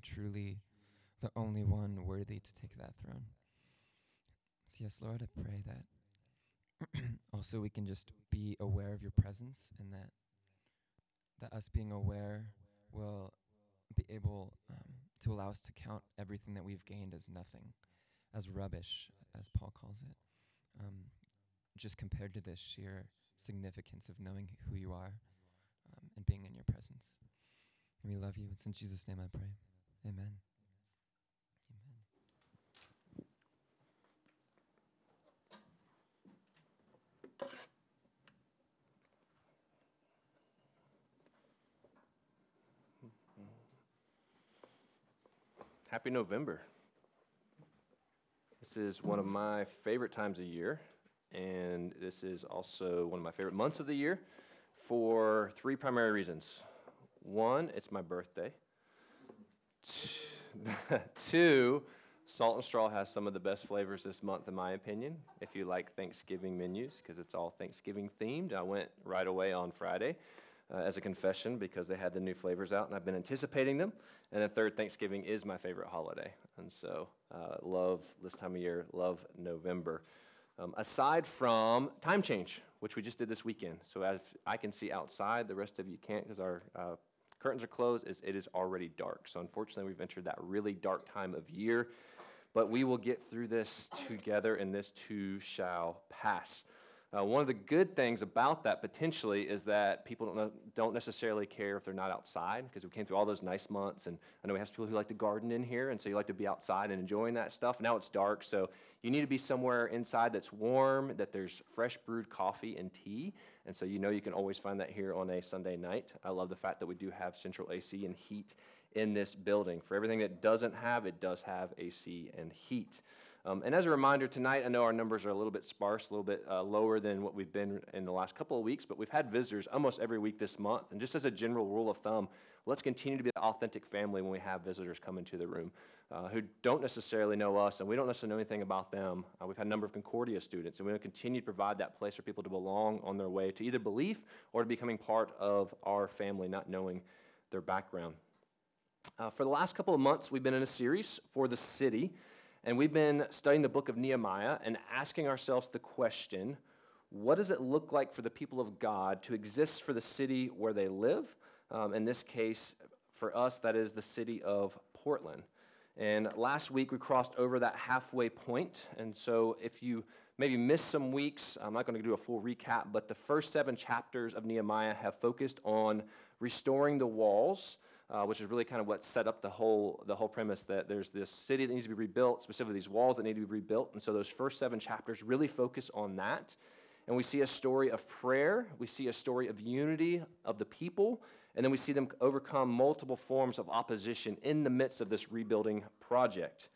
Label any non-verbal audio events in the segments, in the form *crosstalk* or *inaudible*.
truly the only one worthy to take that throne. So, yes, Lord, I pray that *clears throat* also we can just be aware of your presence and that that us being aware will be able um, to allow us to count everything that we've gained as nothing, as rubbish, as Paul calls it, um, just compared to the sheer significance of knowing who you are um, and being in your presence. And we love you. It's in Jesus' name I pray. Amen. Happy November. This is one of my favorite times of year, and this is also one of my favorite months of the year for three primary reasons. One, it's my birthday. *laughs* Two, Salt and Straw has some of the best flavors this month, in my opinion. If you like Thanksgiving menus, because it's all Thanksgiving themed, I went right away on Friday uh, as a confession because they had the new flavors out and I've been anticipating them. And then third, Thanksgiving is my favorite holiday. And so, uh, love this time of year, love November. Um, aside from time change, which we just did this weekend. So, as I can see outside, the rest of you can't because our uh, curtains are closed, is it is already dark. So, unfortunately, we've entered that really dark time of year. But we will get through this together, and this too shall pass. Uh, one of the good things about that potentially is that people don't, know, don't necessarily care if they're not outside because we came through all those nice months. And I know we have people who like to garden in here, and so you like to be outside and enjoying that stuff. Now it's dark, so you need to be somewhere inside that's warm, that there's fresh brewed coffee and tea. And so you know you can always find that here on a Sunday night. I love the fact that we do have central AC and heat in this building. For everything that doesn't have, it does have AC and heat. Um, and as a reminder, tonight, I know our numbers are a little bit sparse, a little bit uh, lower than what we've been in the last couple of weeks, but we've had visitors almost every week this month. And just as a general rule of thumb, let's continue to be the authentic family when we have visitors come into the room uh, who don't necessarily know us and we don't necessarily know anything about them. Uh, we've had a number of Concordia students, and we want to continue to provide that place for people to belong on their way to either belief or to becoming part of our family, not knowing their background. Uh, for the last couple of months, we've been in a series for the city. And we've been studying the book of Nehemiah and asking ourselves the question what does it look like for the people of God to exist for the city where they live? Um, in this case, for us, that is the city of Portland. And last week we crossed over that halfway point. And so if you maybe missed some weeks, I'm not going to do a full recap, but the first seven chapters of Nehemiah have focused on restoring the walls uh, which is really kind of what set up the whole, the whole premise that there's this city that needs to be rebuilt, specifically these walls that need to be rebuilt. And so those first seven chapters really focus on that. And we see a story of prayer, we see a story of unity of the people, and then we see them overcome multiple forms of opposition in the midst of this rebuilding project.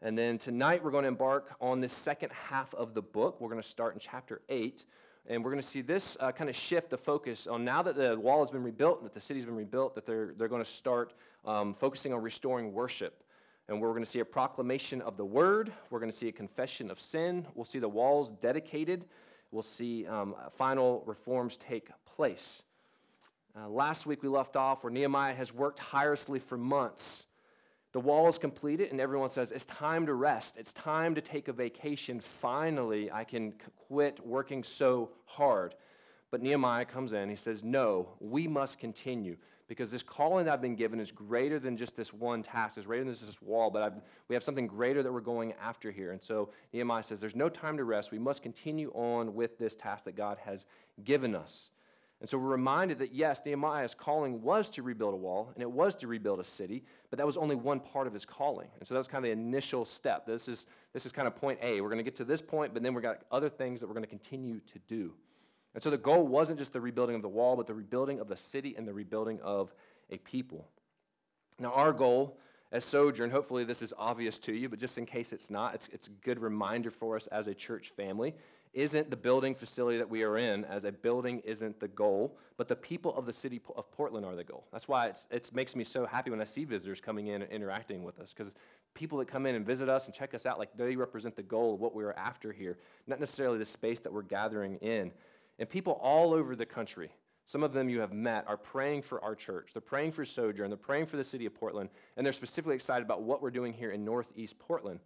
And then tonight we're going to embark on this second half of the book. We're going to start in chapter 8 and we're going to see this uh, kind of shift the focus on now that the wall has been rebuilt, and that the city's been rebuilt, that they're, they're going to start um, focusing on restoring worship. And we're going to see a proclamation of the word. We're going to see a confession of sin. We'll see the walls dedicated. We'll see um, final reforms take place. Uh, last week we left off where Nehemiah has worked tirelessly for months the wall is completed, and everyone says, It's time to rest. It's time to take a vacation. Finally, I can quit working so hard. But Nehemiah comes in. He says, No, we must continue because this calling that I've been given is greater than just this one task, it's greater than just this wall, but I've, we have something greater that we're going after here. And so Nehemiah says, There's no time to rest. We must continue on with this task that God has given us. And so we're reminded that yes, Nehemiah's calling was to rebuild a wall and it was to rebuild a city, but that was only one part of his calling. And so that was kind of the initial step. This is, this is kind of point A. We're going to get to this point, but then we've got other things that we're going to continue to do. And so the goal wasn't just the rebuilding of the wall, but the rebuilding of the city and the rebuilding of a people. Now, our goal as Sojourn, hopefully this is obvious to you, but just in case it's not, it's, it's a good reminder for us as a church family isn't the building facility that we are in, as a building isn't the goal, but the people of the city of Portland are the goal. That's why it makes me so happy when I see visitors coming in and interacting with us, because people that come in and visit us and check us out, like they represent the goal of what we're after here, not necessarily the space that we're gathering in. And people all over the country some of them you have met, are praying for our church. They're praying for Sojourn. They're praying for the city of Portland. And they're specifically excited about what we're doing here in Northeast Portland.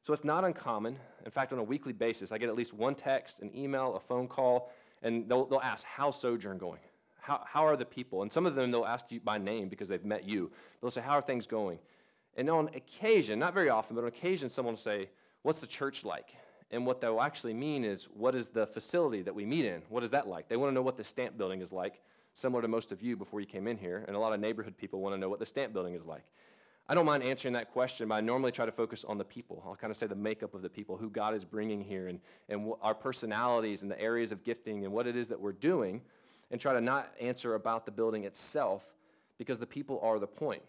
So it's not uncommon. In fact, on a weekly basis, I get at least one text, an email, a phone call, and they'll, they'll ask, How's Sojourn going? How, how are the people? And some of them they'll ask you by name because they've met you. They'll say, How are things going? And on occasion, not very often, but on occasion, someone will say, What's the church like? And what they'll actually mean is, what is the facility that we meet in? What is that like? They want to know what the stamp building is like, similar to most of you before you came in here. And a lot of neighborhood people want to know what the stamp building is like. I don't mind answering that question, but I normally try to focus on the people. I'll kind of say the makeup of the people, who God is bringing here, and, and our personalities and the areas of gifting and what it is that we're doing, and try to not answer about the building itself because the people are the point.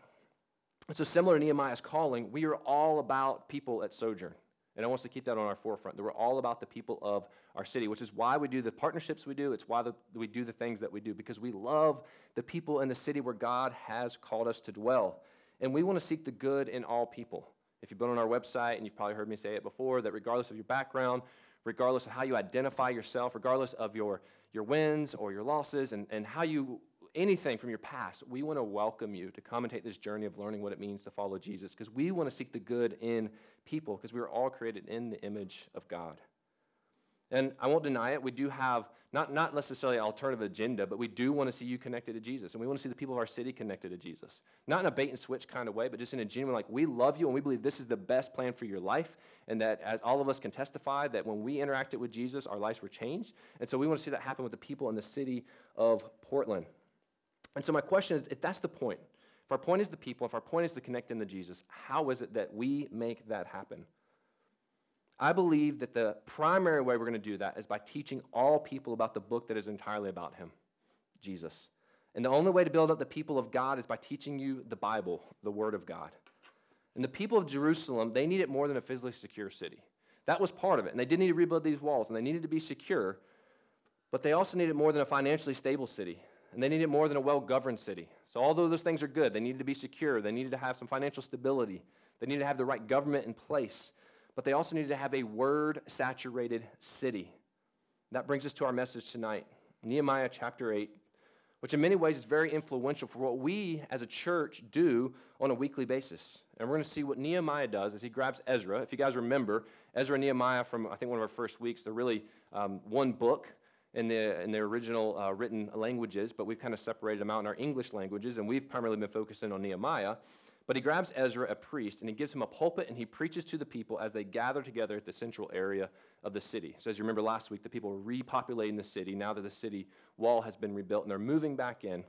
So, similar to Nehemiah's calling, we are all about people at Sojourn. And I want us to keep that on our forefront. That we're all about the people of our city, which is why we do the partnerships we do. It's why the, we do the things that we do, because we love the people in the city where God has called us to dwell. And we want to seek the good in all people. If you've been on our website, and you've probably heard me say it before, that regardless of your background, regardless of how you identify yourself, regardless of your, your wins or your losses, and, and how you anything from your past, we want to welcome you to take this journey of learning what it means to follow Jesus because we want to seek the good in people because we are all created in the image of God. And I won't deny it, we do have not, not necessarily an alternative agenda, but we do want to see you connected to Jesus. And we want to see the people of our city connected to Jesus. Not in a bait and switch kind of way, but just in a genuine, like, we love you and we believe this is the best plan for your life. And that as all of us can testify that when we interacted with Jesus, our lives were changed. And so we want to see that happen with the people in the city of Portland. And so my question is if that's the point, if our point is the people, if our point is to connect into Jesus, how is it that we make that happen? I believe that the primary way we're going to do that is by teaching all people about the book that is entirely about him, Jesus. And the only way to build up the people of God is by teaching you the Bible, the Word of God. And the people of Jerusalem, they needed more than a physically secure city. That was part of it. And they did need to rebuild these walls, and they needed to be secure, but they also needed more than a financially stable city and they needed more than a well governed city. So, although those things are good, they needed to be secure, they needed to have some financial stability, they needed to have the right government in place, but they also needed to have a word saturated city. That brings us to our message tonight Nehemiah chapter 8, which in many ways is very influential for what we as a church do on a weekly basis. And we're going to see what Nehemiah does as he grabs Ezra. If you guys remember, Ezra and Nehemiah from, I think, one of our first weeks, they're really um, one book in the, in their original uh, written languages, but we've kind of separated them out in our English languages, and we've primarily been focusing on Nehemiah. But he grabs Ezra, a priest, and he gives him a pulpit, and he preaches to the people as they gather together at the central area of the city. So, as you remember last week, the people were repopulating the city now that the city wall has been rebuilt, and they're moving back in.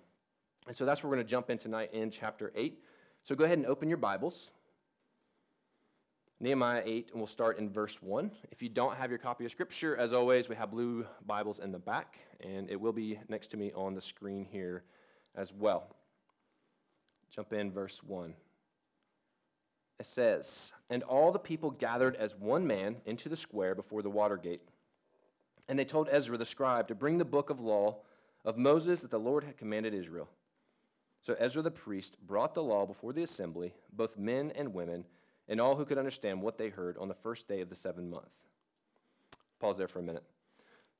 And so that's where we're going to jump in tonight in chapter 8. So, go ahead and open your Bibles. Nehemiah 8, and we'll start in verse 1. If you don't have your copy of Scripture, as always, we have blue Bibles in the back, and it will be next to me on the screen here as well. Jump in, verse 1. It says, And all the people gathered as one man into the square before the water gate. And they told Ezra the scribe to bring the book of law of Moses that the Lord had commanded Israel. So Ezra the priest brought the law before the assembly, both men and women and all who could understand what they heard on the first day of the seventh month. Pause there for a minute.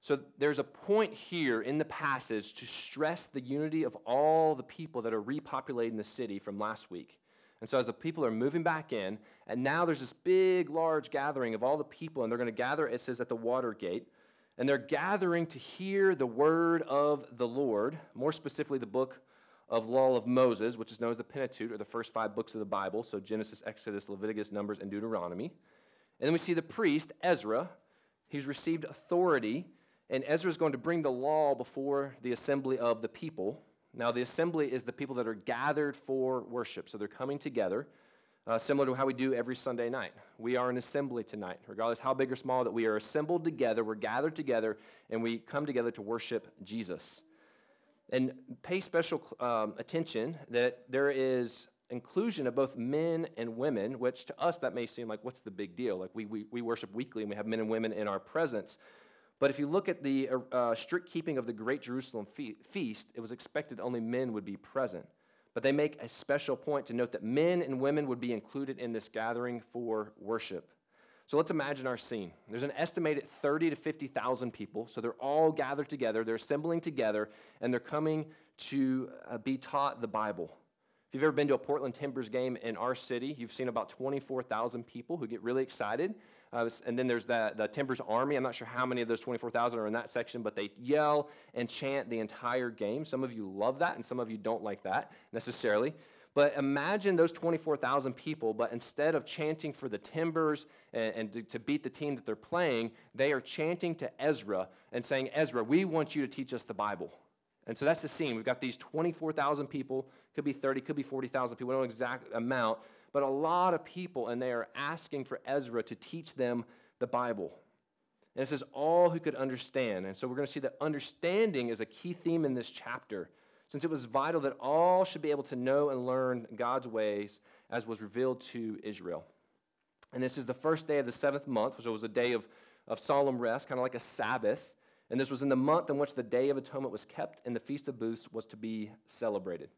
So there's a point here in the passage to stress the unity of all the people that are repopulating the city from last week. And so as the people are moving back in, and now there's this big, large gathering of all the people, and they're going to gather, it says, at the water gate. And they're gathering to hear the word of the Lord, more specifically, the book of law of Moses, which is known as the Pentateuch, or the first five books of the Bible, so Genesis, Exodus, Leviticus, Numbers, and Deuteronomy. And then we see the priest, Ezra. He's received authority, and Ezra is going to bring the law before the assembly of the people. Now, the assembly is the people that are gathered for worship, so they're coming together, uh, similar to how we do every Sunday night. We are an assembly tonight, regardless how big or small, that we are assembled together, we're gathered together, and we come together to worship Jesus. And pay special um, attention that there is inclusion of both men and women, which to us that may seem like what's the big deal? Like we, we, we worship weekly and we have men and women in our presence. But if you look at the uh, strict keeping of the Great Jerusalem fe- feast, it was expected only men would be present. But they make a special point to note that men and women would be included in this gathering for worship. So let's imagine our scene. There's an estimated 30 to 50,000 people. So they're all gathered together, they're assembling together, and they're coming to uh, be taught the Bible. If you've ever been to a Portland Timbers game in our city, you've seen about 24,000 people who get really excited. Uh, and then there's the, the Timbers Army. I'm not sure how many of those 24,000 are in that section, but they yell and chant the entire game. Some of you love that, and some of you don't like that necessarily. But imagine those 24,000 people, but instead of chanting for the Timbers and, and to, to, beat the team that they're playing, they are chanting to Ezra and saying, Ezra, we want you to teach us the Bible. And so that's the scene. We've got these 24,000 people, could be 30, could be 40,000 people, we don't know exact amount, but a lot of people, and they are asking for Ezra to teach them the Bible. And it says, all who could understand. And so we're going to see that understanding is a key theme in this chapter since it was vital that all should be able to know and learn God's ways as was revealed to Israel. And this is the first day of the seventh month, which was a day of, of solemn rest, kind of like a Sabbath. And this was in the month in which the Day of Atonement was kept and the Feast of Booths was to be celebrated.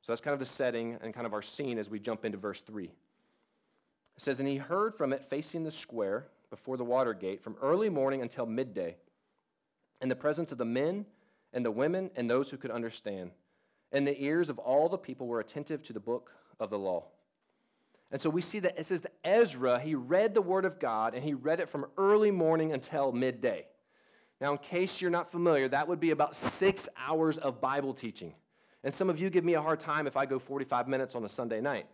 So that's kind of the setting and kind of our scene as we jump into verse 3. It says, And he heard from it facing the square before the water gate from early morning until midday, in the presence of the men and the women and those who could understand. And the ears of all the people were attentive to the book of the law. And so we see that it says that Ezra, he read the word of God and he read it from early morning until midday. Now, in case you're not familiar, that would be about six hours of Bible teaching. And some of you give me a hard time if I go 45 minutes on a Sunday night.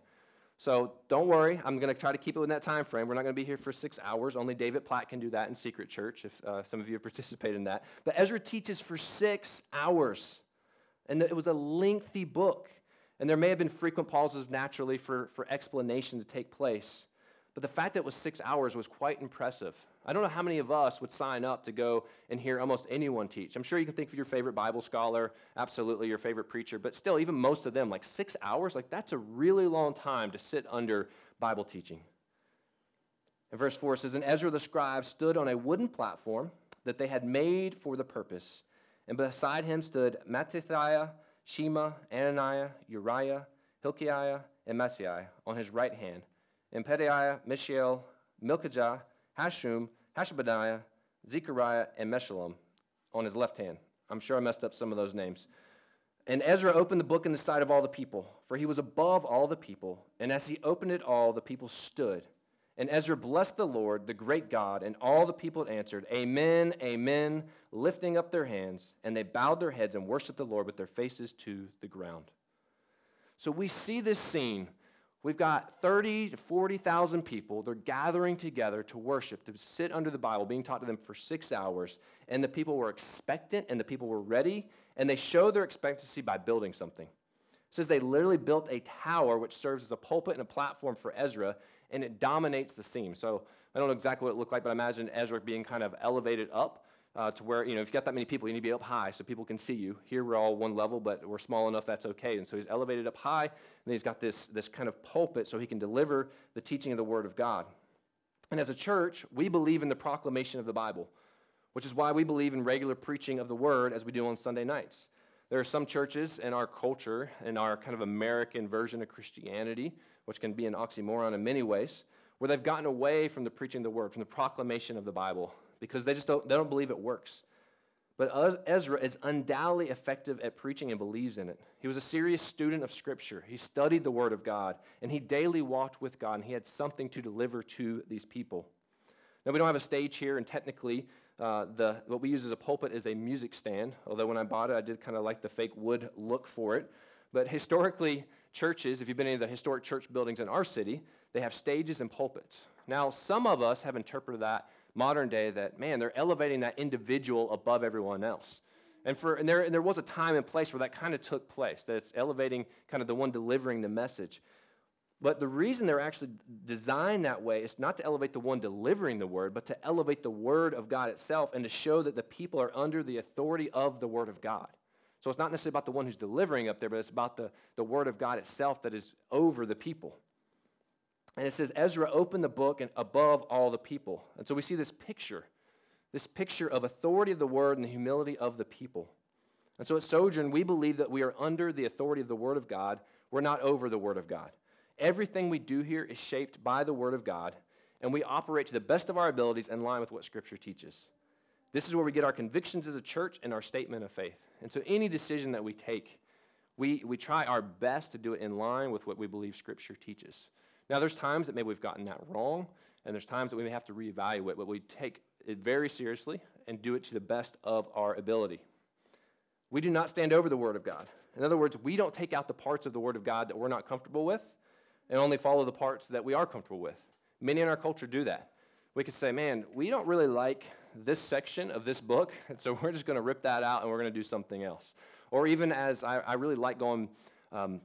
So don't worry, I'm going to try to keep it within that time frame. We're not going to be here for six hours. Only David Platt can do that in Secret Church, if uh, some of you have *laughs* participated in that. But Ezra teaches for six hours, and it was a lengthy book. And there may have been frequent pauses naturally for, for explanation to take place. But the fact that it was six hours was quite impressive. I don't know how many of us would sign up to go and hear almost anyone teach. I'm sure you can think of your favorite Bible scholar, absolutely your favorite preacher, but still, even most of them, like six hours, like that's a really long time to sit under Bible teaching. And verse 4 says, And Ezra the scribe stood on a wooden platform that they had made for the purpose. And beside him stood Mattithiah, Shema, Ananiah, Uriah, Hilkiah, and Maaseiah on his right hand and Pedaiah, Mishael, Malchijah, Hashum, Hashabadiah, Zechariah, and Meshullam on his left hand. I'm sure I messed up some of those names. And Ezra opened the book in the sight of all the people, for he was above all the people. And as he opened it all, the people stood. And Ezra blessed the Lord, the great God, and all the people answered, Amen, Amen, lifting up their hands. And they bowed their heads and worshiped the Lord with their faces to the ground. So we see this scene We've got 30 to 40,000 people. They're gathering together to worship, to sit under the Bible, being taught to them for six hours. And the people were expectant and the people were ready. And they show their expectancy by building something. It says they literally built a tower which serves as a pulpit and a platform for Ezra, and it dominates the scene. So I don't know exactly what it looked like, but I imagine Ezra being kind of elevated up uh, to where, you know, if you've got that many people, you need to be up high so people can see you. Here we're all one level, but we're small enough that's okay. And so he's elevated up high, and he's got this, this kind of pulpit so he can deliver the teaching of the Word of God. And as a church, we believe in the proclamation of the Bible, which is why we believe in regular preaching of the Word as we do on Sunday nights. There are some churches in our culture, in our kind of American version of Christianity, which can be an oxymoron in many ways, where they've gotten away from the preaching of the Word, from the proclamation of the Bible because they just don't, they don't believe it works. But Ezra is undoubtedly effective at preaching and believes in it. He was a serious student of Scripture. He studied the Word of God, and he daily walked with God, and he had something to deliver to these people. Now, we don't have a stage here, and technically, uh, the, what we use as a pulpit is a music stand, although when I bought it, I did kind of like the fake wood look for it. But historically, churches, if you've been in the historic church buildings in our city, they have stages and pulpits. Now, some of us have interpreted that modern day that, man, they're elevating that individual above everyone else. And, for, and, there, and there was a time and place where that kind of took place, that it's elevating kind of the one delivering the message. But the reason they're actually designed that way is not to elevate the one delivering the word, but to elevate the word of God itself and to show that the people are under the authority of the word of God. So it's not necessarily about the one who's delivering up there, but it's about the, the word of God itself that is over the people. And it says, Ezra opened the book and above all the people. And so we see this picture, this picture of authority of the word and the humility of the people. And so at Sojourn, we believe that we are under the authority of the word of God. We're not over the word of God. Everything we do here is shaped by the word of God. and we operate to the best of our abilities in line with what Scripture teaches. This is where we get our convictions as a church and our statement of faith. And so any decision that we take, we, we try our best to do it in line with what we believe Scripture teaches. Now, there's times that maybe we've gotten that wrong, and there's times that we may have to reevaluate, but we take it very seriously and do it to the best of our ability. We do not stand over the Word of God. In other words, we don't take out the parts of the Word of God that we're not comfortable with and only follow the parts that we are comfortable with. Many in our culture do that. We could say, man, we don't really like this section of this book, *laughs* and so we're just going to rip that out and we're going to do something else. Or even as I, I really like going um,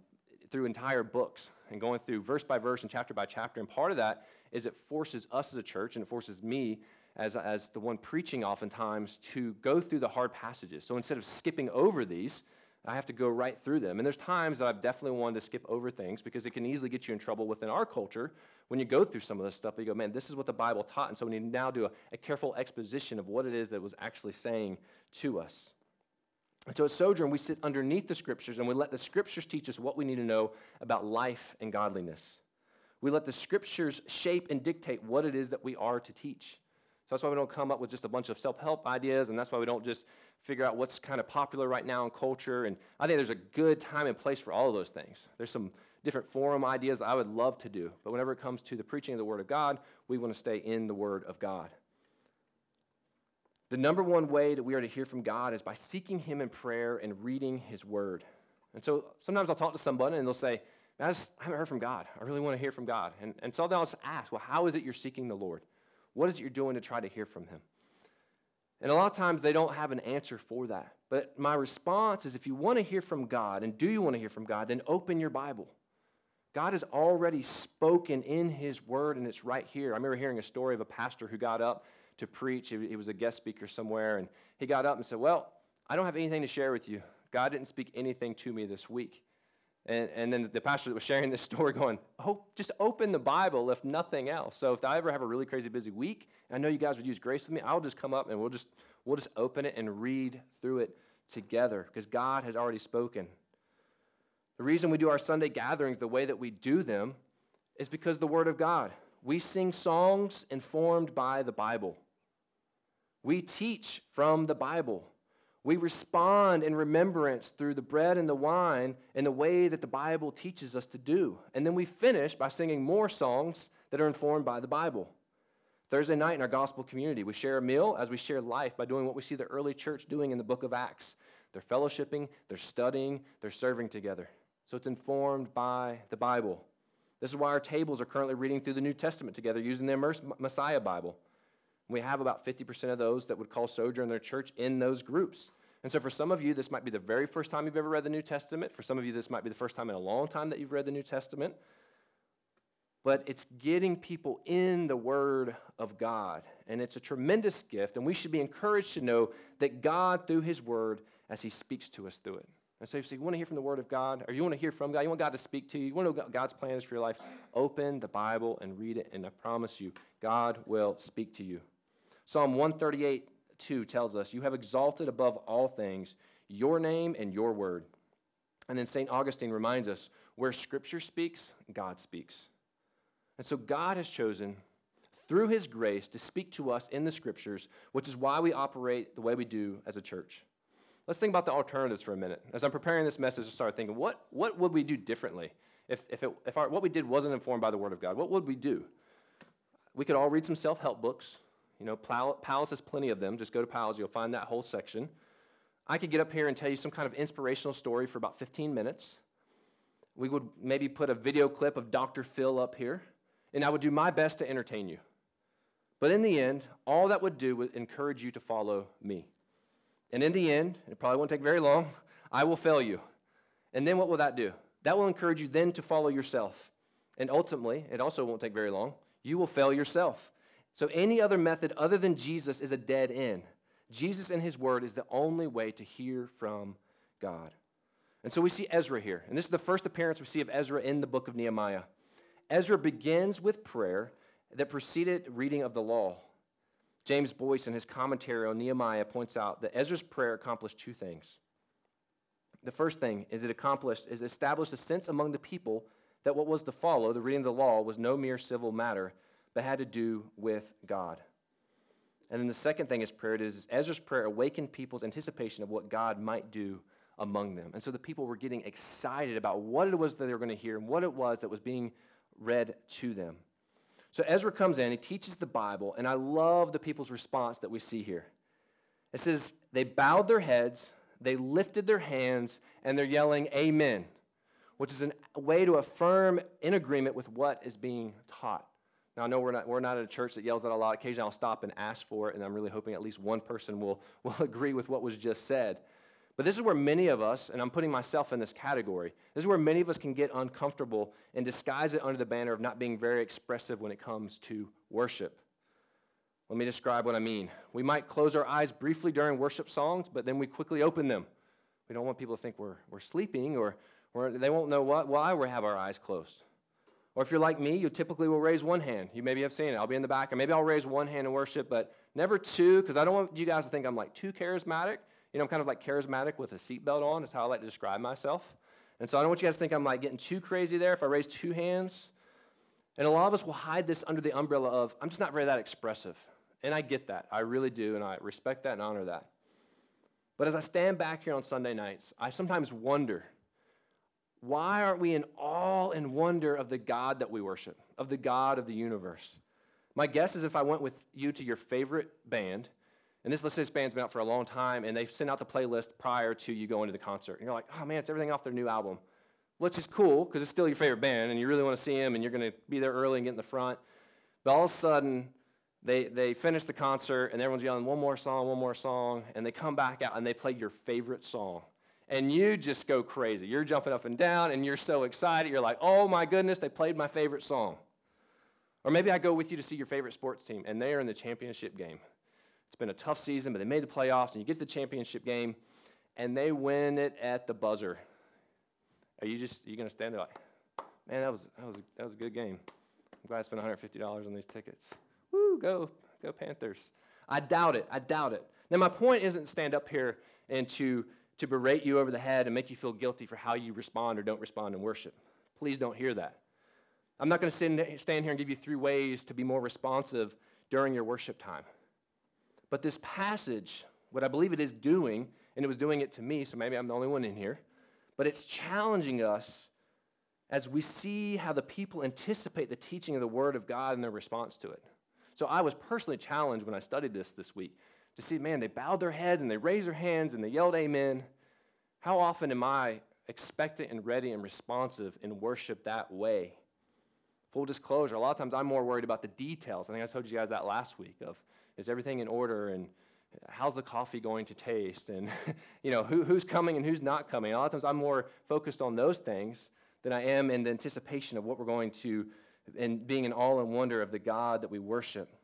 through entire books and going through verse by verse and chapter by chapter, and part of that is it forces us as a church and it forces me as, as the one preaching oftentimes to go through the hard passages. So instead of skipping over these, I have to go right through them. And there's times that I've definitely wanted to skip over things because it can easily get you in trouble within our culture when you go through some of this stuff. You go, man, this is what the Bible taught. And so we need to now do a, a careful exposition of what it is that was actually saying to us. And so at Sojourn, we sit underneath the scriptures and we let the scriptures teach us what we need to know about life and godliness. We let the scriptures shape and dictate what it is that we are to teach. So that's why we don't come up with just a bunch of self help ideas, and that's why we don't just figure out what's kind of popular right now in culture. And I think there's a good time and place for all of those things. There's some different forum ideas I would love to do, but whenever it comes to the preaching of the Word of God, we want to stay in the Word of God. The number one way that we are to hear from God is by seeking Him in prayer and reading His Word. And so sometimes I'll talk to somebody and they'll say, I, just, I haven't heard from God. I really want to hear from God. And, and so then I'll just ask, well, how is it you're seeking the Lord? What is it you're doing to try to hear from Him? And a lot of times they don't have an answer for that. But my response is if you want to hear from God, and do you want to hear from God, then open your Bible. God has already spoken in His Word, and it's right here. I remember hearing a story of a pastor who got up to preach. He was a guest speaker somewhere, and he got up and said, Well, I don't have anything to share with you. God didn't speak anything to me this week. And, and then the pastor that was sharing this *laughs* story going, oh, just open the Bible if nothing else. So if I ever have a really crazy busy week, I know you guys would use grace with me, I'll just come up and we'll just, we'll just open it and read through it together because God has already spoken. The reason we do our Sunday gatherings the way that we do them is because the Word of God. We sing songs informed by the Bible. We teach from the Bible. We respond in remembrance through the bread and the wine in the way that the Bible teaches us to do. And then we finish by singing more songs that are informed by the Bible. Thursday night in our gospel community, we share a meal as we share life by doing what we see the early church doing in the book of Acts. They're fellowshipping, they're studying, they're serving together. So it's informed by the Bible. This is why our tables are currently reading through the New Testament together using the Messiah Bible. We have about 50% of those that would call Sojourn their church in those groups. And so, for some of you, this might be the very first time you've ever read the New Testament. For some of you, this might be the first time in a long time that you've read the New Testament. But it's getting people in the Word of God. And it's a tremendous gift. And we should be encouraged to know that God, through His Word, as He speaks to us through it. And so, if you want to hear from the Word of God, or you want to hear from God, you want God to speak to you, you want to know God's plan is for your life, open the Bible and read it. And I promise you, God will speak to you. Psalm 138 2 tells us, You have exalted above all things your name and your word. And then St. Augustine reminds us, where Scripture speaks, God speaks. And so God has chosen, through His grace, to speak to us in the Scriptures, which is why we operate the way we do as a church. Let's think about the alternatives for a minute. As I'm preparing this message, I started thinking, what, what would we do differently if, if, it, if our, what we did wasn't informed by the Word of God? What would we do? We could all read some self help books. You know, Powell's has plenty of them. Just go to Powell's, you'll find that whole section. I could get up here and tell you some kind of inspirational story for about 15 minutes. We would maybe put a video clip of Dr. Phil up here, and I would do my best to entertain you. But in the end, all that would do would encourage you to follow me. And in the end, it probably won't take very long, I will fail you. And then what will that do? That will encourage you then to follow yourself. And ultimately, it also won't take very long, you will fail yourself. So, any other method other than Jesus is a dead end. Jesus and his word is the only way to hear from God. And so we see Ezra here. And this is the first appearance we see of Ezra in the book of Nehemiah. Ezra begins with prayer that preceded reading of the law. James Boice, in his commentary on Nehemiah, points out that Ezra's prayer accomplished two things. The first thing is it accomplished is established a sense among the people that what was to follow, the reading of the law, was no mere civil matter, but had to do with God. And then the second thing is prayer is Ezra's prayer awakened people's anticipation of what God might do among them. And so the people were getting excited about what it was that they were going to hear and what it was that was being read to them. So Ezra comes in, he teaches the Bible, and I love the people's response that we see here. It says, they bowed their heads, they lifted their hands, and they're yelling, Amen, which is a way to affirm in agreement with what is being taught. Now, I know we're not, we're not at a church that yells that a lot. Occasionally, I'll stop and ask for it, and I'm really hoping at least one person will, *laughs* will agree with what was just said. But this is where many of us, and I'm putting myself in this category, this is where many of us can get uncomfortable and disguise it under the banner of not being very expressive when it comes to worship. Let me describe what I mean. We might close our eyes briefly during worship songs, but then we quickly open them. We don't want people to think we're, we're sleeping or, or they won't know what, why we have our eyes closed. Or if you're like me, you typically will raise one hand. You maybe have seen it. I'll be in the back, and maybe I'll raise one hand in worship, but never two, because I don't want you guys to think I'm like too charismatic. You know, I'm kind of like charismatic with a seatbelt on, is how I like to describe myself. And so I don't want you guys to think I'm like getting too crazy there if I raise two hands. And a lot of us will hide this under the umbrella of, I'm just not very that expressive. And I get that. I really do, and I respect that and honor that. But as I stand back here on Sunday nights, I sometimes wonder why aren't we in awe and wonder of the God that we worship, of the God of the universe? My guess is if I went with you to your favorite band, and this, let's this band's been out for a long time, and they've sent out the playlist prior to you going to the concert. And you're like, oh man, it's everything off their new album. Which is cool, because it's still your favorite band, and you really want to see them, and you're going to be there early and get in the front. But all of a sudden, they, they finish the concert, and everyone's yelling, one more song, one more song, and they come back out, and they play your favorite song and you just go crazy. You're jumping up and down and you're so excited. You're like, oh my goodness, they played my favorite song. Or maybe I go with you to see your favorite sports team and they are in the championship game. It's been a tough season, but they made the playoffs and you get to the championship game and they win it at the buzzer. Are you just, are you going to stand there like, man, that was, that, was, that was a good game. I'm glad I spent $150 on these tickets. Woo, go, go Panthers. I doubt it. I doubt it. Now, my point isn't stand up here and to to berate you over the head and make you feel guilty for how you respond or don't respond in worship. Please don't hear that. I'm not going to stand here and give you three ways to be more responsive during your worship time. But this passage, what I believe it is doing, and it was doing it to me, so maybe I'm the only one in here, but it's challenging us as we see how the people anticipate the teaching of the Word of God and their response to it. So I was personally challenged when I studied this this week to see, man, they bowed their heads and they raised their hands and they yelled amen. How often am I expectant and ready and responsive in worship that way? Full disclosure, a lot of times I'm more worried about the details. I think I told you guys that last week of is everything in order and how's the coffee going to taste and *laughs* you know who, who's coming and who's not coming. A lot of times I'm more focused on those things than I am in the anticipation of what we're going to and being in awe and wonder of the God that we worship.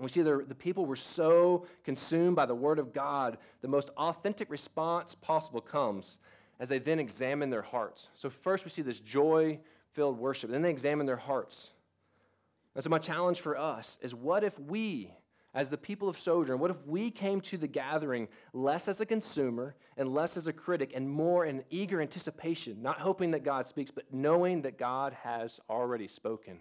We see the, the people were so consumed by the Word of God, the most authentic response possible comes as they then examine their hearts. So, first we see this joy filled worship, then they examine their hearts. And so, my challenge for us is what if we, as the people of Sojourn, what if we came to the gathering less as a consumer and less as a critic and more in eager anticipation, not hoping that God speaks, but knowing that God has already spoken?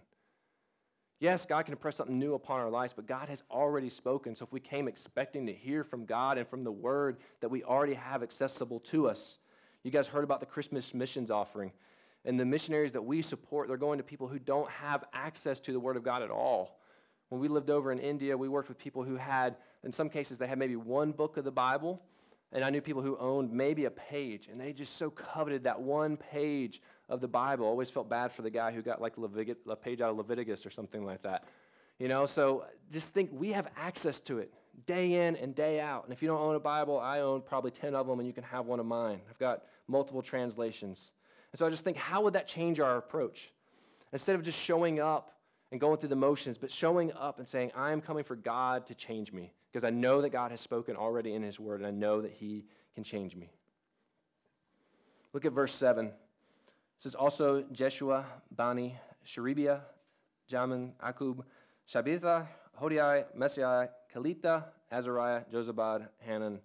Yes, God can impress something new upon our lives, but God has already spoken. So if we came expecting to hear from God and from the word that we already have accessible to us, you guys heard about the Christmas missions offering. And the missionaries that we support, they're going to people who don't have access to the word of God at all. When we lived over in India, we worked with people who had, in some cases, they had maybe one book of the Bible. And I knew people who owned maybe a page, and they just so coveted that one page of the Bible. Always felt bad for the guy who got like a page out of Leviticus or something like that. You know, so just think we have access to it day in and day out. And if you don't own a Bible, I own probably 10 of them, and you can have one of mine. I've got multiple translations. And so I just think, how would that change our approach? Instead of just showing up and going through the motions, but showing up and saying, I am coming for God to change me, because I know that God has spoken already in His Word, and I know that He can change me. Look at verse 7. Is also Jeshua, Bani, Sherebiah, Jamin, Akkub, Shabetha, Hodiah, Maaseiah, Kelita, Azariah, Jozabad, Hanan,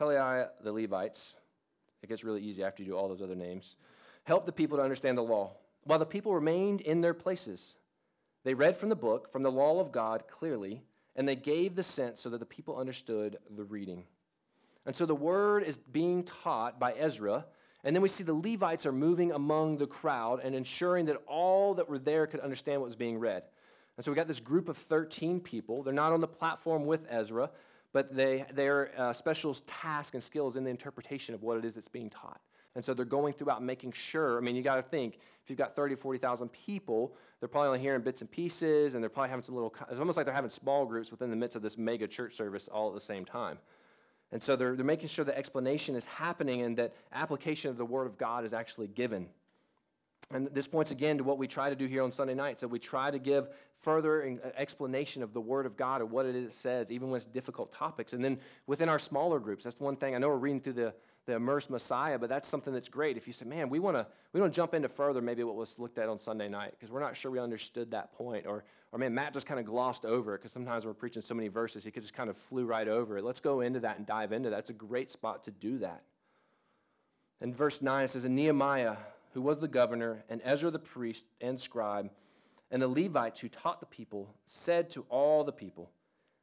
Pelaiah, the Levites. It gets really easy after you do all those other names. Help the people to understand the law. While the people remained in their places, They read from the book, from the law of God clearly, and they gave the sense so that the people understood the reading. And so the word is being taught by Ezra, and then we see the Levites are moving among the crowd and ensuring that all that were there could understand what was being read. And so we got this group of 13 people. They're not on the platform with Ezra, but they, their uh, special task and skills in the interpretation of what it is that's being taught. And so they're going throughout making sure. I mean, you got to think if you've got 30, 40,000 people, they're probably only hearing bits and pieces, and they're probably having some little, it's almost like they're having small groups within the midst of this mega church service all at the same time. And so they're, they're making sure that explanation is happening and that application of the Word of God is actually given. And this points again to what we try to do here on Sunday nights. So we try to give further uh, explanation of the Word of God or what it is it says, even when it's difficult topics. And then within our smaller groups, that's one thing. I know we're reading through the, the immersed Messiah, but that's something that's great. If you say, man, we want to we want to jump into further maybe what was looked at on Sunday night because we're not sure we understood that point, or or man, Matt just kind of glossed over it because sometimes we're preaching so many verses he could just kind of flew right over it. Let's go into that and dive into that. It's a great spot to do that. In verse nine says, "And Nehemiah, who was the governor, and Ezra the priest and scribe, and the Levites who taught the people, said to all the people."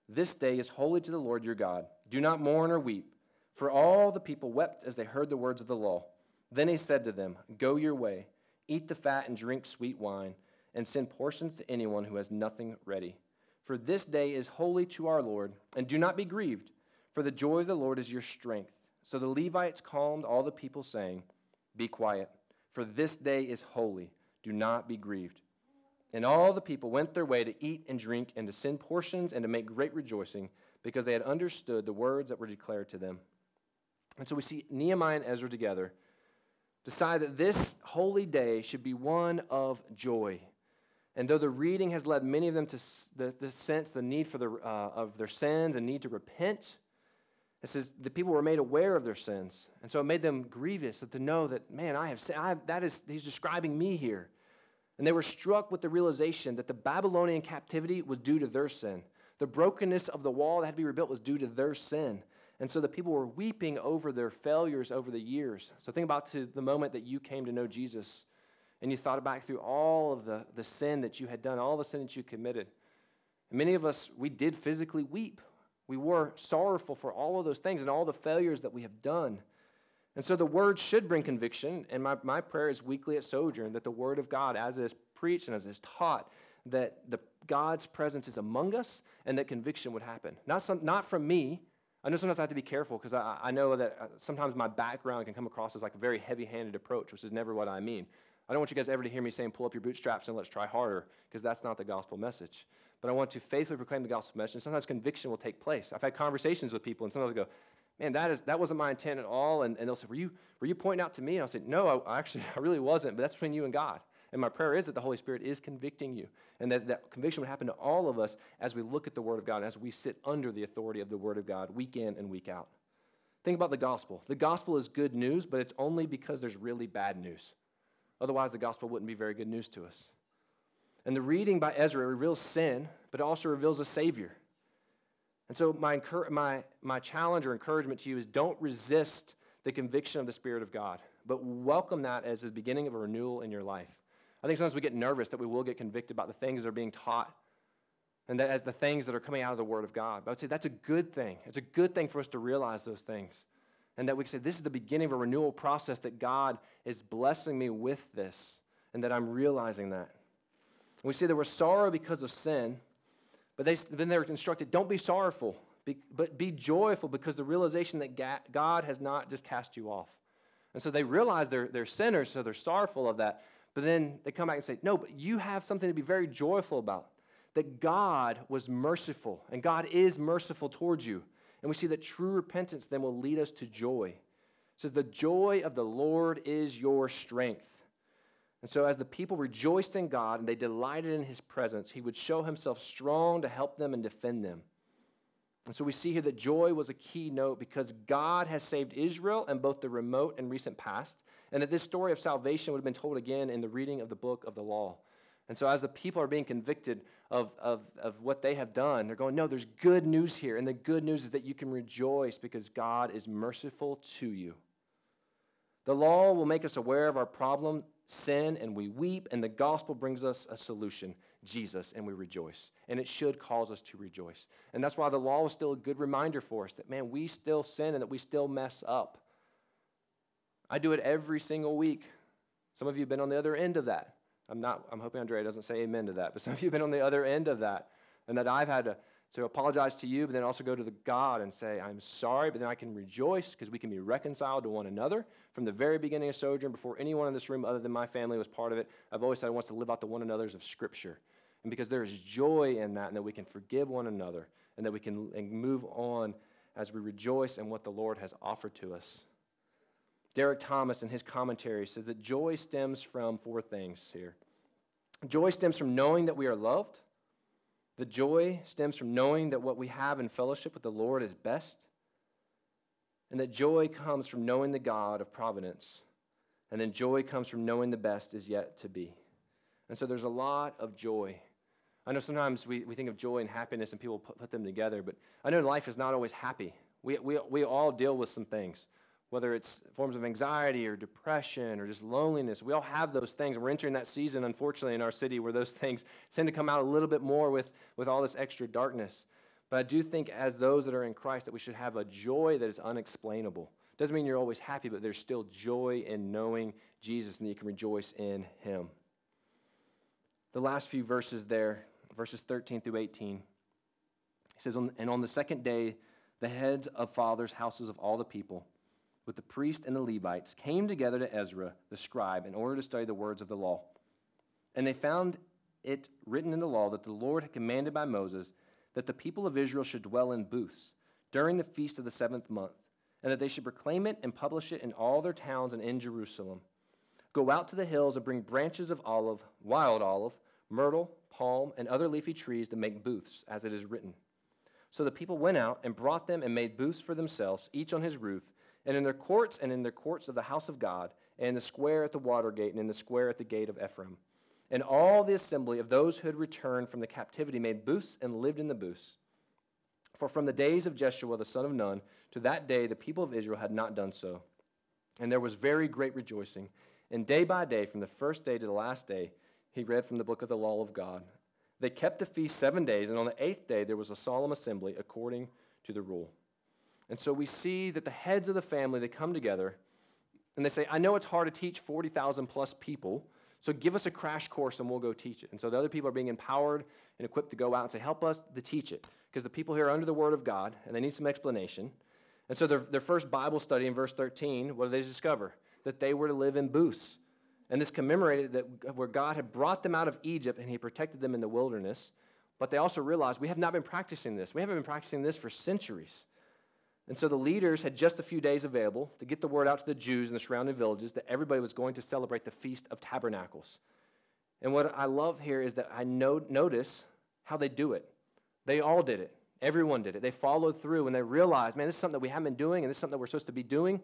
This day is holy to the Lord your God. Do not mourn or weep. For all the people wept as they heard the words of the law. Then he said to them, Go your way, eat the fat and drink sweet wine, and send portions to anyone who has nothing ready. For this day is holy to our Lord, and do not be grieved, for the joy of the Lord is your strength. So the Levites calmed all the people, saying, Be quiet, for this day is holy. Do not be grieved. And all the people went their way to eat and drink, and to send portions, and to make great rejoicing, because they had understood the words that were declared to them. And so we see Nehemiah and Ezra together decide that this holy day should be one of joy. And though the reading has led many of them to the, the sense, the need for the, uh, of their sins and need to repent, it says the people were made aware of their sins. And so it made them grievous to know that, man, I have, I, that is, he's describing me here. And they were struck with the realization that the Babylonian captivity was due to their sin. The brokenness of the wall that had to be rebuilt was due to their sin. And so the people were weeping over their failures over the years. So think about to the moment that you came to know Jesus and you thought back through all of the, the sin that you had done, all the sin that you committed. And many of us, we did physically weep. We were sorrowful for all of those things and all the failures that we have done. And so the word should bring conviction. And my, my prayer is weekly at Sojourn that the word of God, as it is preached and as it is taught, that the, God's presence is among us and that conviction would happen. Not, some, not from me, I know sometimes I have to be careful because I, I know that uh, sometimes my background can come across as like a very heavy handed approach, which is never what I mean. I don't want you guys ever to hear me saying, pull up your bootstraps and let's try harder, because that's not the gospel message. But I want to faithfully proclaim the gospel message. And sometimes conviction will take place. I've had conversations with people, and sometimes I go, man, that, is, that wasn't my intent at all. And, and they'll say, were you, were you pointing out to me? And I'll say, no, I, actually, *laughs* I really wasn't, but that's between you and God. And my prayer is that the Holy Spirit is convicting you and that that conviction would happen to all of us as we look at the Word of God, as we sit under the authority of the Word of God week in and week out. Think about the gospel. The gospel is good news, but it's only because there's really bad news. Otherwise, the gospel wouldn't be very good news to us. And the reading by Ezra reveals sin, but it also reveals a Savior. And so, my, my, my challenge or encouragement to you is don't resist the conviction of the Spirit of God, but welcome that as the beginning of a renewal in your life. I think sometimes we get nervous that we will get convicted about the things that are being taught and that as the things that are coming out of the Word of God. But I would say that's a good thing. It's a good thing for us to realize those things. And that we say, this is the beginning of a renewal process that God is blessing me with this, and that I'm realizing that. And we see there was sorrow because of sin, but they, then they were instructed, don't be sorrowful, be, but be joyful because the realization that God has not just cast you off. And so they realize they're, they're sinners, so they're sorrowful of that. But then they come back and say, No, but you have something to be very joyful about. That God was merciful, and God is merciful towards you. And we see that true repentance then will lead us to joy. It says, The joy of the Lord is your strength. And so, as the people rejoiced in God and they delighted in his presence, he would show himself strong to help them and defend them. And so, we see here that joy was a key note because God has saved Israel in both the remote and recent past and that this story of salvation would have been told again in the reading of the book of the law. And so, as the people are being convicted of, of, of what they have done, they're going, No, there's good news here. And the good news is that you can rejoice because God is merciful to you. The law will make us aware of our problem sin and we weep, and the gospel brings us a solution Jesus, and we rejoice. And it should cause us to rejoice. And that's why the law is still a good reminder for us that, man, we still sin and that we still mess up. I do it every single week. Some of you have been on the other end of that. I'm not, I'm hoping Andrea doesn't say amen to that, but *laughs* some of you have been on the other end of that. And that I've had to, to apologize to you, but then also go to the God and say, I'm sorry, but then I can rejoice because we can be reconciled to one another. From the very beginning of Sojourn, before anyone in this room other than my family was part of it, I've always said I want to live out the one another's of Scripture. And because there is joy in that, and that we can forgive one another, and that we can move on as we rejoice in what the Lord has offered to us. Derek Thomas, in his commentary, says that joy stems from four things here. Joy stems from knowing that we are loved. The joy stems from knowing that what we have in fellowship with the Lord is best. And that joy comes from knowing the God of providence. And then joy comes from knowing the best is yet to be. And so there's a lot of joy I know sometimes we, we think of joy and happiness and people put, put them together, but I know life is not always happy. We, we, we all deal with some things, whether it's forms of anxiety or depression or just loneliness. We all have those things. We're entering that season, unfortunately, in our city where those *laughs* things tend to come out a little bit more with, with all this extra darkness. But I do think, as those that are in Christ, that we should have a joy that is unexplainable. Doesn't mean you're always happy, but there's still joy in knowing Jesus and you can rejoice in Him. The last few verses there verses 13 through 18. He says, And on the second day, the heads of fathers' houses of all the people, with the priests and the Levites, came together to Ezra, the scribe, in order to study the words of the law. And they found it written in the law that the Lord had commanded by Moses that the people of Israel should dwell in booths during the feast of the seventh month, and that they should proclaim it and publish it in all their towns and in Jerusalem. Go out to the hills and bring branches of olive, wild olive, myrtle, palm, and other leafy trees to make booths, as it is written. So the people went out and brought them and made booths for themselves, each on his roof, and in their courts and in the courts of the house of God, and in the square at the water gate, and in the square at the gate of Ephraim. And all the assembly of those who had returned from the captivity made booths and lived in the booths. For from the days of Jeshua the son of Nun to that day the people of Israel had not done so. And there was very great rejoicing. And day by day, from the first day to the last day, he read from the book of the law of God. They kept the feast seven days, and on the eighth day there was a solemn assembly according to the rule. And so we see that the heads of the family, they come together and they say, I know it's hard to teach 40,000 plus people, so give us a crash course and we'll go teach it. And so the other people are being empowered and equipped to go out and say, help us to teach it. Because the people here are under the word of God and they need some explanation. And so their, their first Bible study in verse 13, what do they discover? That they were to live in booths. And this commemorated that where God had brought them out of Egypt and he protected them in the wilderness. But they also realized we have not been practicing this. We haven't been practicing this for centuries. And so the leaders had just a few days available to get the word out to the Jews in the surrounding villages that everybody was going to celebrate the Feast of Tabernacles. And what I love here is that I know, notice how they do it. They all did it. Everyone did it. They followed through and they realized, man, this is something that we haven't been doing and this is something that we're supposed to be doing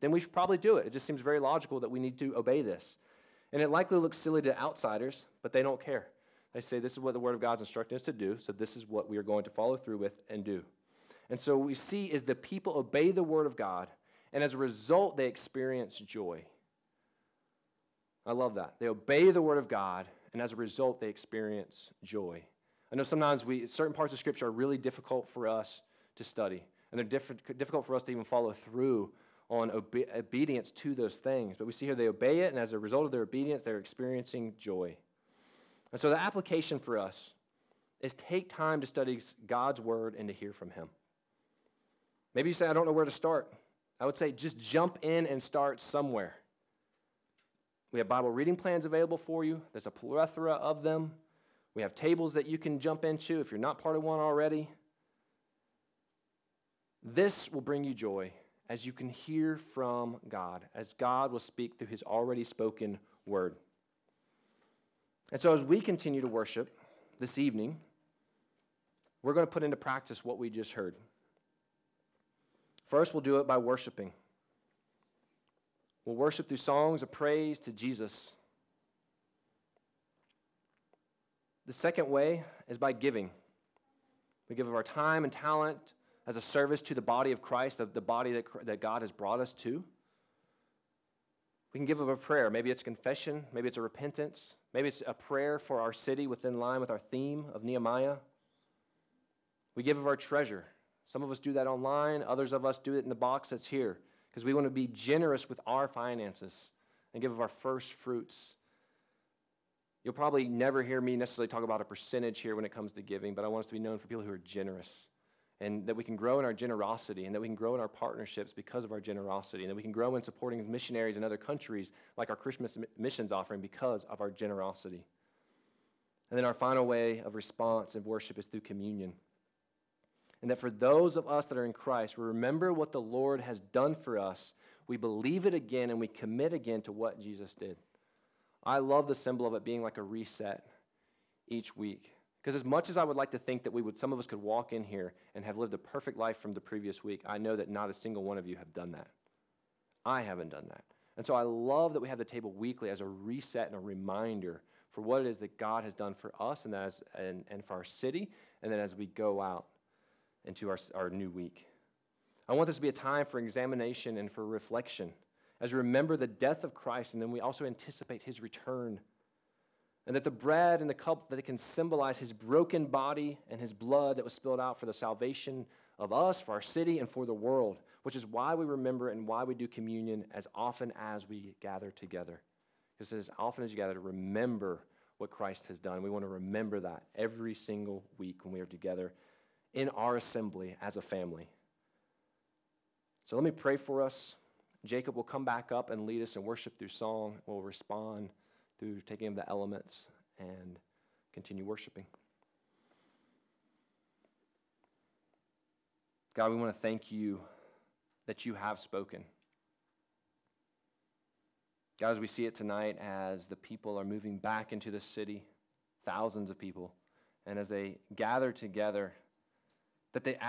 then we should probably do it. It just seems very logical that we need to obey this. And it likely looks silly to outsiders, but they don't care. They say, This is what the Word of God's instructing us to do, so this is what we are going to follow through with and do. And so what we see is the people obey the Word of God, and as a result, they experience joy. I love that. They obey the Word of God, and as a result, they experience joy. I know sometimes we, certain parts of Scripture are really difficult for us to study, and they're diff- difficult for us to even follow through on obe- obedience to those things. But we see here they obey it, and as a result of their obedience, they're experiencing joy. And so the application for us is take time to study God's word and to hear from Him. Maybe you say, I don't know where to start. I would say just jump in and start somewhere. We have Bible reading plans available for you, there's a plethora of them. We have tables that you can jump into if you're not part of one already. This will bring you joy as you can hear from God, as God will speak through his already spoken word. And so, as we continue to worship this evening, we're going to put into practice what we just heard. First, we'll do it by worshiping. We'll worship through songs of praise to Jesus. The second way is by giving. We give of our time and talent as a service to the body of Christ, the, the body that, that God has brought us to. We can give of a prayer. Maybe it's confession, maybe it's a repentance, maybe it's a prayer for our city within line with our theme of Nehemiah. We give of our treasure. Some of us do that online, others of us do it in the box that's here because we want to be generous with our finances and give of our first fruits. You'll probably never hear me necessarily talk about a percentage here when it comes to giving, but I want us to be known for people who are generous and that we can grow in our generosity and that we can grow in our partnerships because of our generosity and that we can grow in supporting missionaries in other countries like our Christmas missions offering because of our generosity. And then our final way of response and worship is through communion. And that for those of us that are in Christ, we remember what the Lord has done for us, we believe it again, and we commit again to what Jesus did. I love the symbol of it being like a reset each week. Because as much as I would like to think that we would, some of us could walk in here and have lived a perfect life from the previous week, I know that not a single one of you have done that. I haven't done that. And so I love that we have the table weekly as a reset and a reminder for what it is that God has done for us and, as, and, and for our city, and then as we go out into our, our new week. I want this to be a time for examination and for reflection as we remember the death of Christ, and then we also anticipate his return and that the bread and the cup that it can symbolize his broken body and his blood that was spilled out for the salvation of us, for our city, and for the world, which is why we remember and why we do communion as often as we gather together. Because as often as you gather to remember what Christ has done, we want to remember that every single week when we are together in our assembly as a family. So let me pray for us. Jacob will come back up and lead us in worship through song. We'll respond through taking of the elements and continue worshiping. God, we want to thank you that you have spoken. God, as we see it tonight, as the people are moving back into the city, thousands of people, and as they gather together, that they ask.